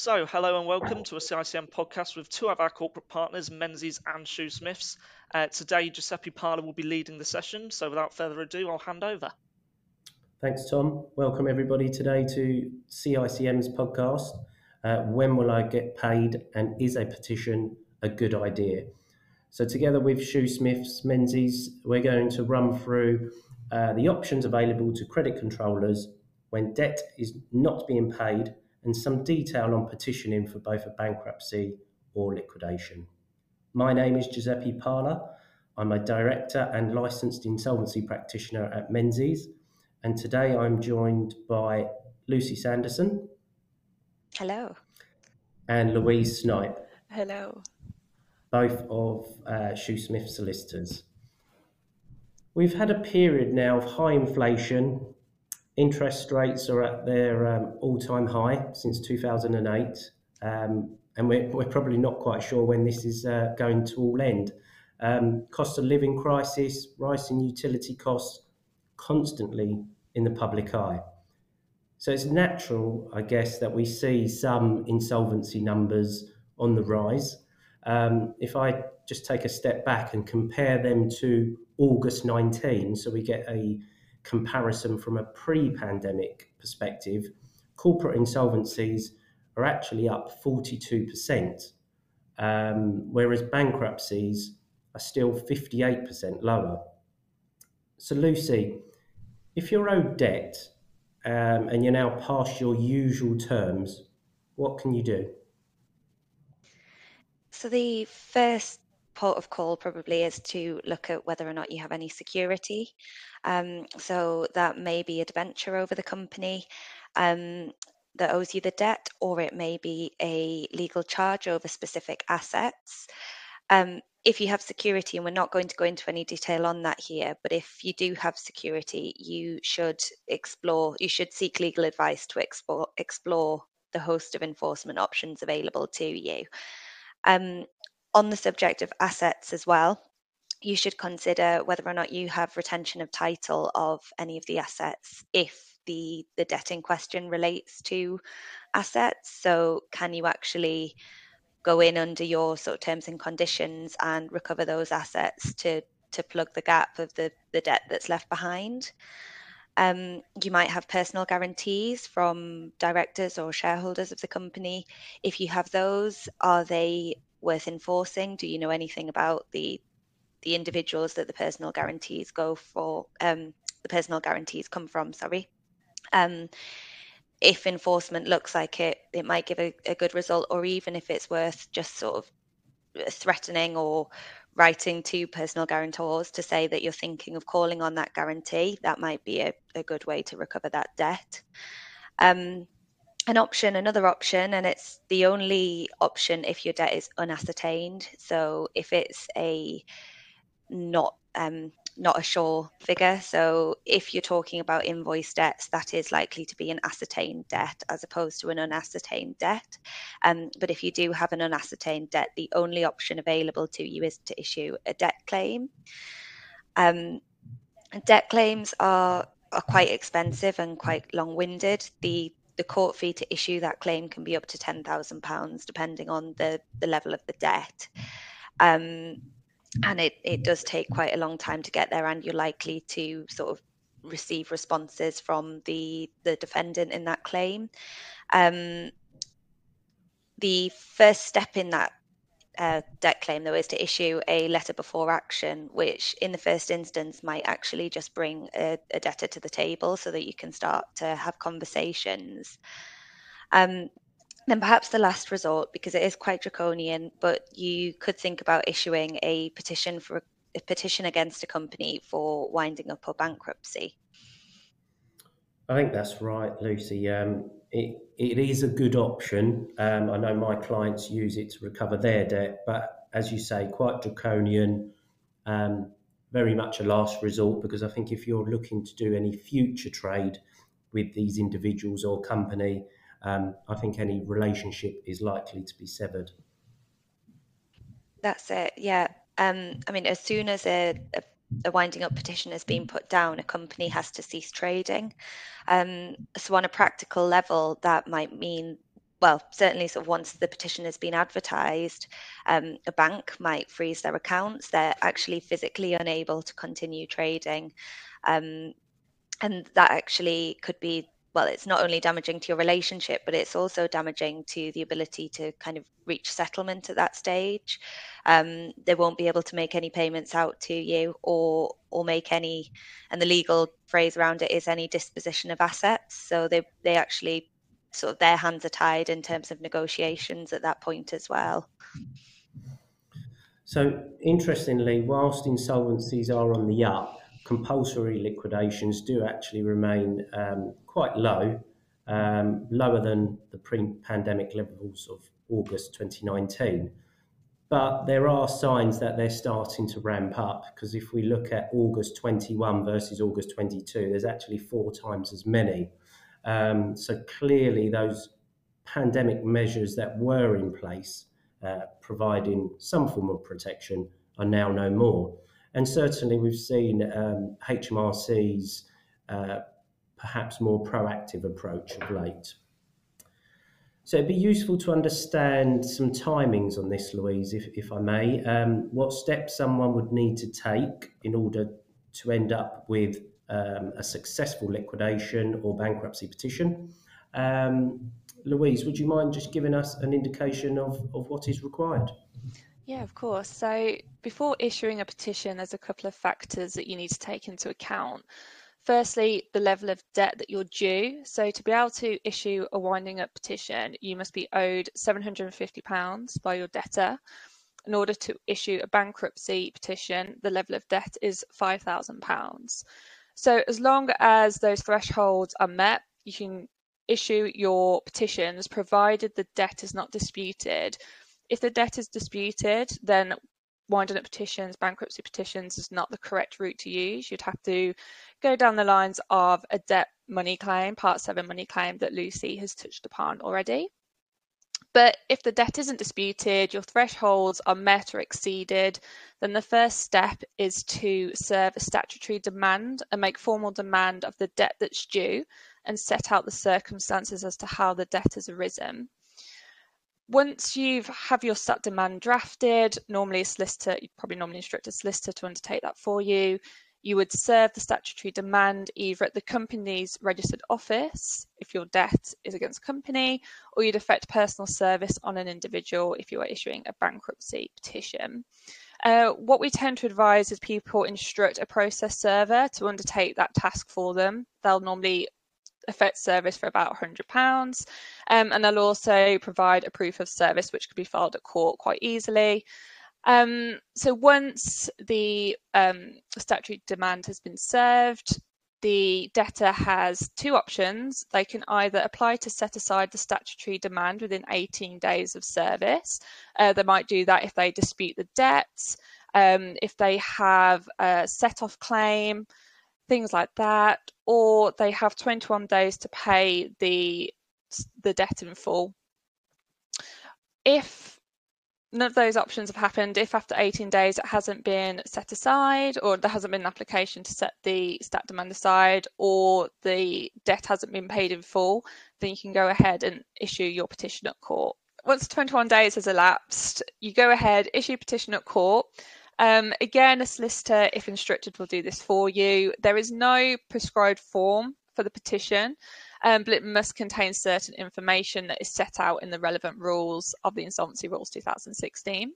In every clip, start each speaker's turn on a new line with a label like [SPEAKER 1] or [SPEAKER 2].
[SPEAKER 1] So, hello and welcome to a CICM podcast with two of our corporate partners, Menzies and Shoosmiths. Uh, today, Giuseppe Parla will be leading the session. So, without further ado, I'll hand over.
[SPEAKER 2] Thanks, Tom. Welcome everybody today to CICM's podcast. Uh, when will I get paid, and is a petition a good idea? So, together with Shoosmiths, Menzies, we're going to run through uh, the options available to credit controllers when debt is not being paid and some detail on petitioning for both a bankruptcy or liquidation. My name is Giuseppe Parla. I'm a director and licensed insolvency practitioner at Menzies, and today I'm joined by Lucy Sanderson.
[SPEAKER 3] Hello.
[SPEAKER 2] And Louise Snipey.
[SPEAKER 3] Hello.
[SPEAKER 2] Both of uh, Shoosmith solicitors. We've had a period now of high inflation Interest rates are at their um, all time high since 2008. Um, and we're, we're, probably not quite sure when this is uh, going to all end. Um, cost of living crisis, rising utility costs, constantly in the public eye. So it's natural, I guess, that we see some insolvency numbers on the rise. Um, if I just take a step back and compare them to August 19, so we get a comparison from a pre pandemic perspective, corporate insolvencies are actually up 42%, um, whereas bankruptcies are still 58% lower. So, Lucy, if you're owed debt um, and you're now past your usual terms, what can you do?
[SPEAKER 3] So, the first port of call probably is to look at whether or not you have any security. Um, so that may be a debenture over the company um, that owes you the debt, or it may be a legal charge over specific assets. Um, if you have security, and we're not going to go into any detail on that here, but if you do have security, you should explore, you should seek legal advice to explore, explore the host of enforcement options available to you. Um, on the subject of assets as well, you should consider whether or not you have retention of title of any of the assets if the, the debt in question relates to assets. So, can you actually go in under your sort of terms and conditions and recover those assets to to plug the gap of the, the debt that's left behind? Um, you might have personal guarantees from directors or shareholders of the company. If you have those, are they worth enforcing? Do you know anything about the the individuals that the personal guarantees go for? Um, the personal guarantees come from. Sorry. Um, if enforcement looks like it, it might give a, a good result, or even if it's worth just sort of threatening or writing to personal guarantors to say that you're thinking of calling on that guarantee, that might be a, a good way to recover that debt. Um, an option, another option, and it's the only option if your debt is unascertained. So if it's a not um, not a sure figure. So if you're talking about invoice debts, that is likely to be an ascertained debt as opposed to an unascertained debt. Um, but if you do have an unascertained debt, the only option available to you is to issue a debt claim. Um, debt claims are are quite expensive and quite long-winded. The the court fee to issue that claim can be up to £10,000, depending on the, the level of the debt. Um, and it, it does take quite a long time to get there, and you're likely to sort of receive responses from the, the defendant in that claim. Um, the first step in that uh, debt claim, though, is to issue a letter before action, which in the first instance might actually just bring a, a debtor to the table so that you can start to have conversations. Um, then perhaps the last resort, because it is quite draconian, but you could think about issuing a petition for a petition against a company for winding up or bankruptcy.
[SPEAKER 2] I think that's right, Lucy. Um, it, it is a good option. Um, I know my clients use it to recover their debt, but as you say, quite draconian, um, very much a last resort because I think if you're looking to do any future trade with these individuals or company, um, I think any relationship is likely to be severed.
[SPEAKER 3] That's it, yeah. Um, I mean, as soon as a, a a winding up petition has been put down, a company has to cease trading. Um, so, on a practical level, that might mean well, certainly sort of once the petition has been advertised, um, a bank might freeze their accounts. They're actually physically unable to continue trading. Um, and that actually could be well, it's not only damaging to your relationship, but it's also damaging to the ability to kind of reach settlement at that stage. Um, they won't be able to make any payments out to you or or make any and the legal phrase around it is any disposition of assets. So they they actually sort of their hands are tied in terms of negotiations at that point as well.
[SPEAKER 2] So interestingly, whilst insolvencies are on the up, compulsory liquidations do actually remain um, quite low, um, lower than the pre-pandemic levels of August 2019. But there are signs that they're starting to ramp up because if we look at August 21 versus August 22, there's actually four times as many. Um, so clearly, those pandemic measures that were in place, uh, providing some form of protection, are now no more. And certainly, we've seen um, HMRC's uh, perhaps more proactive approach of late. So it'd be useful to understand some timings on this, Louise, if, if I may. Um, what steps someone would need to take in order to end up with um, a successful liquidation or bankruptcy petition. Um, Louise, would you mind just giving us an indication of, of what is required?
[SPEAKER 4] Yeah, of course. So before issuing a petition, there's a couple of factors that you need to take into account. Firstly, the level of debt that you're due. So to be able to issue a winding up petition, you must be owed £750 by your debtor. In order to issue a bankruptcy petition, the level of debt is £5,000. So as long as those thresholds are met, you can issue your petitions provided the debt is not disputed if the debt is disputed, then winding up petitions, bankruptcy petitions is not the correct route to use. You'd have to go down the lines of a debt money claim, Part 7 money claim that Lucy has touched upon already. But if the debt isn't disputed, your thresholds are met or exceeded, then the first step is to serve a statutory demand and make formal demand of the debt that's due and set out the circumstances as to how the debt has arisen once you have your stat demand drafted, normally a solicitor, you'd probably normally instruct a solicitor to undertake that for you. You would serve the statutory demand either at the company's registered office if your debt is against company, or you'd effect personal service on an individual if you are issuing a bankruptcy petition. Uh, what we tend to advise is people instruct a process server to undertake that task for them. They'll normally effect service for about £100. Um, and they'll also provide a proof of service, which could be filed at court quite easily. Um, so once the um, statutory demand has been served, the debtor has two options. They can either apply to set aside the statutory demand within 18 days of service. Uh, they might do that if they dispute the debts, um, if they have a set off claim, things like that, or they have 21 days to pay the the debt in full. If none of those options have happened, if after 18 days it hasn't been set aside, or there hasn't been an application to set the stat demand aside, or the debt hasn't been paid in full, then you can go ahead and issue your petition at court. Once 21 days has elapsed, you go ahead, issue petition at court, um, again, a solicitor, if instructed, will do this for you. There is no prescribed form for the petition, um, but it must contain certain information that is set out in the relevant rules of the Insolvency Rules 2016.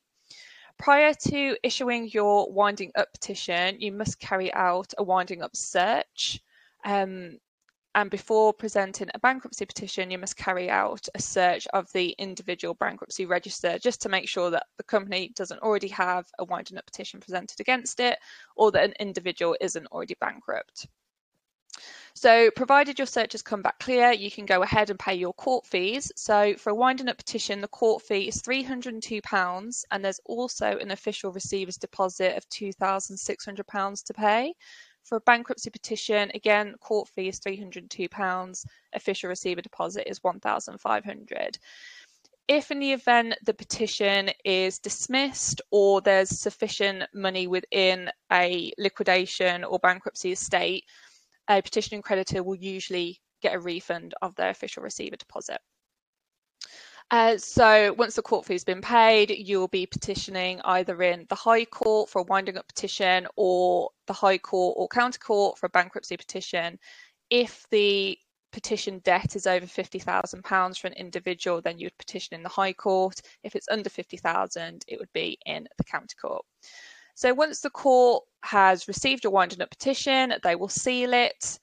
[SPEAKER 4] Prior to issuing your winding up petition, you must carry out a winding up search. Um, and before presenting a bankruptcy petition, you must carry out a search of the individual bankruptcy register just to make sure that the company doesn't already have a winding up petition presented against it or that an individual isn't already bankrupt. So, provided your search has come back clear, you can go ahead and pay your court fees. So, for a winding up petition, the court fee is £302, and there's also an official receiver's deposit of £2,600 to pay. For a bankruptcy petition, again, court fee is £302, official receiver deposit is 1500 if in the event the petition is dismissed or there's sufficient money within a liquidation or bankruptcy estate, a petitioning creditor will usually get a refund of their official receiver deposit. Uh, so once the court fee's been paid, you'll be petitioning either in the High Court for a winding up petition or the High Court or County Court for a bankruptcy petition. If the petition debt is over £50,000 for an individual, then you would petition in the High Court. If it's under 50,000, it would be in the County Court. So once the court has received your winding up petition, they will seal it,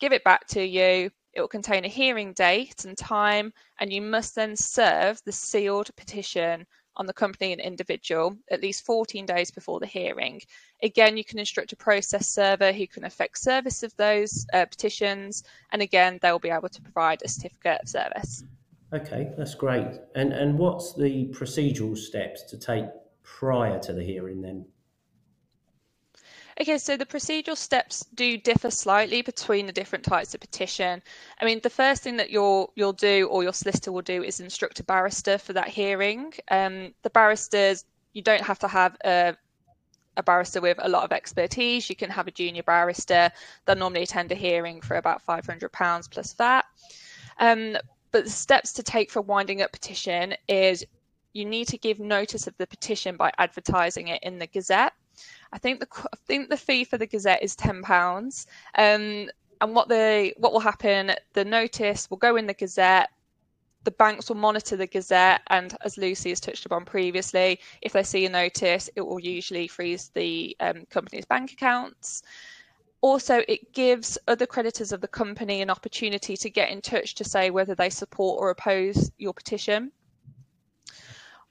[SPEAKER 4] give it back to you. It will contain a hearing date and time, and you must then serve the sealed petition on the company and individual at least 14 days before the hearing. Again, you can instruct a process server who can effect service of those uh, petitions, and again, they'll be able to provide a certificate of service.
[SPEAKER 2] Okay, that's great. And and what's the procedural steps to take prior to the hearing then?
[SPEAKER 4] Okay, so the procedural steps do differ slightly between the different types of petition. I mean, the first thing that you'll you'll do or your solicitor will do is instruct a barrister for that hearing. Um, the barristers, you don't have to have a a barrister with a lot of expertise. You can have a junior barrister that normally attend a hearing for about £500 plus that. Um, but the steps to take for winding up petition is you need to give notice of the petition by advertising it in the Gazette. I think the I think the fee for the Gazette is ten pounds. Um, and what the what will happen? The notice will go in the Gazette. The banks will monitor the Gazette, and as Lucy has touched upon previously, if they see a notice, it will usually freeze the um, company's bank accounts. Also, it gives other creditors of the company an opportunity to get in touch to say whether they support or oppose your petition.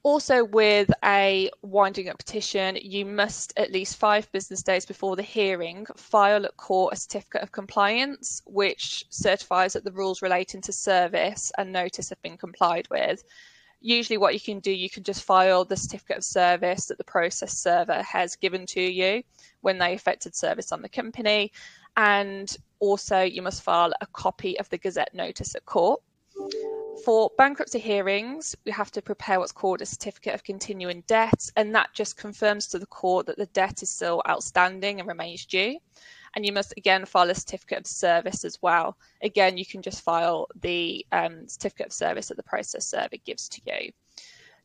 [SPEAKER 4] Also, with a winding up petition, you must at least five business days before the hearing file at court a certificate of compliance, which certifies that the rules relating to service and notice have been complied with. Usually, what you can do, you can just file the certificate of service that the process server has given to you when they effected service on the company. And also, you must file a copy of the Gazette notice at court. For bankruptcy hearings, we have to prepare what's called a certificate of continuing debt, and that just confirms to the court that the debt is still outstanding and remains due. And you must again file a certificate of service as well. Again, you can just file the um, certificate of service that the process server gives to you.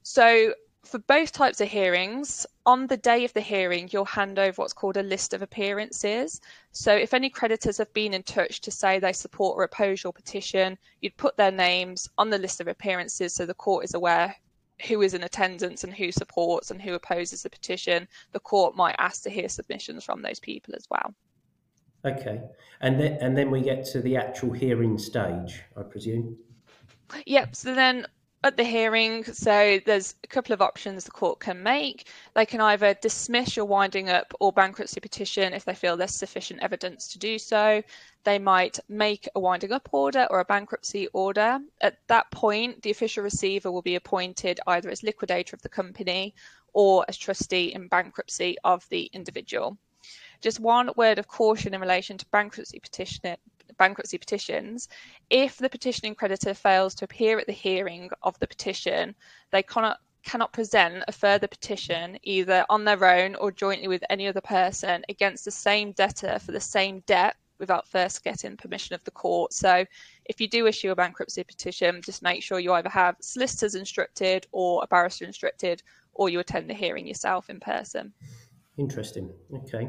[SPEAKER 4] So for both types of hearings, on the day of the hearing, you'll hand over what's called a list of appearances. So, if any creditors have been in touch to say they support or oppose your petition, you'd put their names on the list of appearances so the court is aware who is in attendance and who supports and who opposes the petition. The court might ask to hear submissions from those people as well.
[SPEAKER 2] Okay, and then and then we get to the actual hearing stage, I presume.
[SPEAKER 4] Yep. So then at the hearing, so there's a couple of options the court can make. They can either dismiss your winding up or bankruptcy petition if they feel there's sufficient evidence to do so. They might make a winding up order or a bankruptcy order. At that point, the official receiver will be appointed either as liquidator of the company or as trustee in bankruptcy of the individual. Just one word of caution in relation to bankruptcy petition, bankruptcy petitions, if the petitioning creditor fails to appear at the hearing of the petition, they cannot cannot present a further petition either on their own or jointly with any other person against the same debtor for the same debt without first getting permission of the court. So if you do issue a bankruptcy petition, just make sure you either have solicitors instructed or a barrister instructed or you attend the hearing yourself in person.
[SPEAKER 2] Interesting. Okay.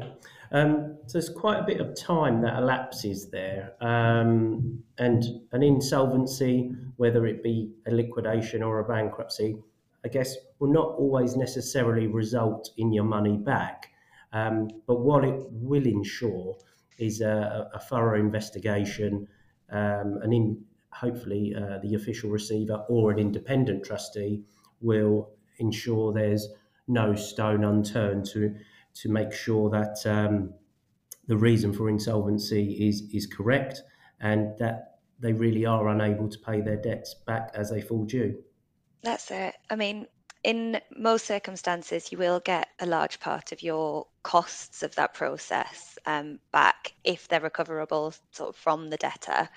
[SPEAKER 2] Um, so there's quite a bit of time that elapses there. Um, and an insolvency, whether it be a liquidation or a bankruptcy, I guess will not always necessarily result in your money back. Um, but what it will ensure is a, a thorough investigation, um, and in hopefully uh, the official receiver or an independent trustee will ensure there's no stone unturned to to make sure that um, the reason for insolvency is is correct and that they really are unable to pay their debts back as they fall due.
[SPEAKER 3] That's it. I mean, in most circumstances, you will get a large part of your costs of that process um, back if they're recoverable sort of from the debtor.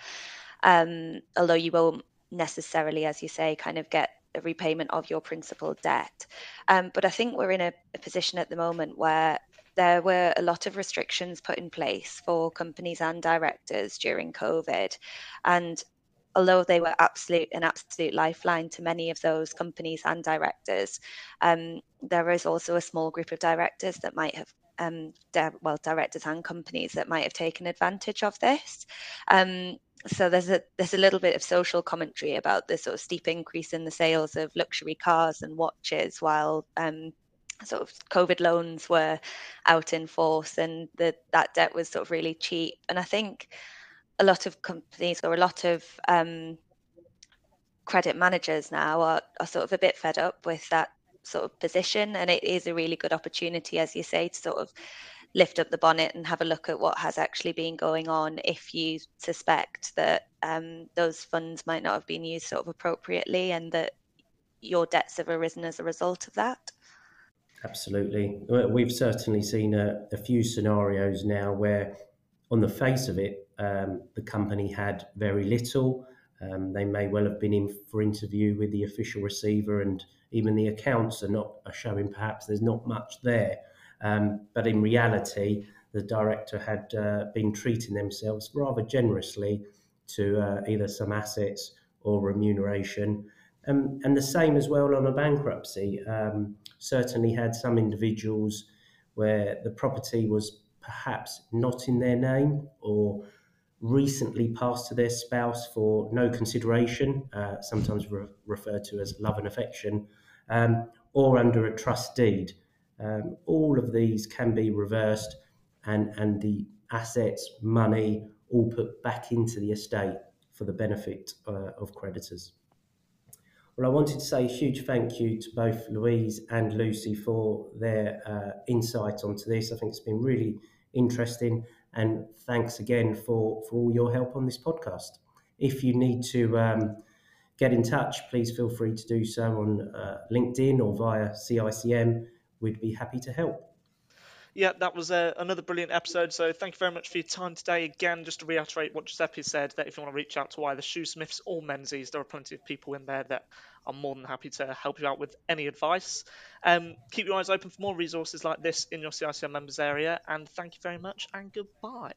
[SPEAKER 3] Um, although you won't necessarily, as you say, kind of get a repayment of your principal debt. Um, but I think we're in a, a position at the moment where there were a lot of restrictions put in place for companies and directors during COVID. And although they were absolute an absolute lifeline to many of those companies and directors, um, there is also a small group of directors that might have um, well, directors and companies that might have taken advantage of this. Um, so there's a there's a little bit of social commentary about the sort of steep increase in the sales of luxury cars and watches, while um, sort of COVID loans were out in force, and the, that debt was sort of really cheap. And I think a lot of companies or a lot of um, credit managers now are, are sort of a bit fed up with that sort of position and it is a really good opportunity as you say to sort of lift up the bonnet and have a look at what has actually been going on if you suspect that um, those funds might not have been used sort of appropriately and that your debts have arisen as a result of that?
[SPEAKER 2] Absolutely. We've certainly seen a, a few scenarios now where on the face of it um, the company had very little. Um, they may well have been in for interview with the official receiver, and even the accounts are not are showing perhaps there's not much there. Um, but in reality, the director had uh, been treating themselves rather generously to uh, either some assets or remuneration. Um, and the same as well on a bankruptcy. Um, certainly had some individuals where the property was perhaps not in their name or recently passed to their spouse for no consideration, uh, sometimes re- referred to as love and affection, um, or under a trust deed. Um, all of these can be reversed and, and the assets, money, all put back into the estate for the benefit uh, of creditors. Well, I wanted to say a huge thank you to both Louise and Lucy for their uh, insight onto this. I think it's been really interesting and thanks again for, for all your help on this podcast. If you need to um, get in touch, please feel free to do so on uh, LinkedIn or via CICM. We'd be happy to help.
[SPEAKER 1] Yeah, that was uh, another brilliant episode. So thank you very much for your time today. Again, just to reiterate what Giuseppe said, that if you want to reach out to either Shoosmiths or Menzies, there are plenty of people in there that are more than happy to help you out with any advice. Um, keep your eyes open for more resources like this in your CICM members area. And thank you very much and goodbye.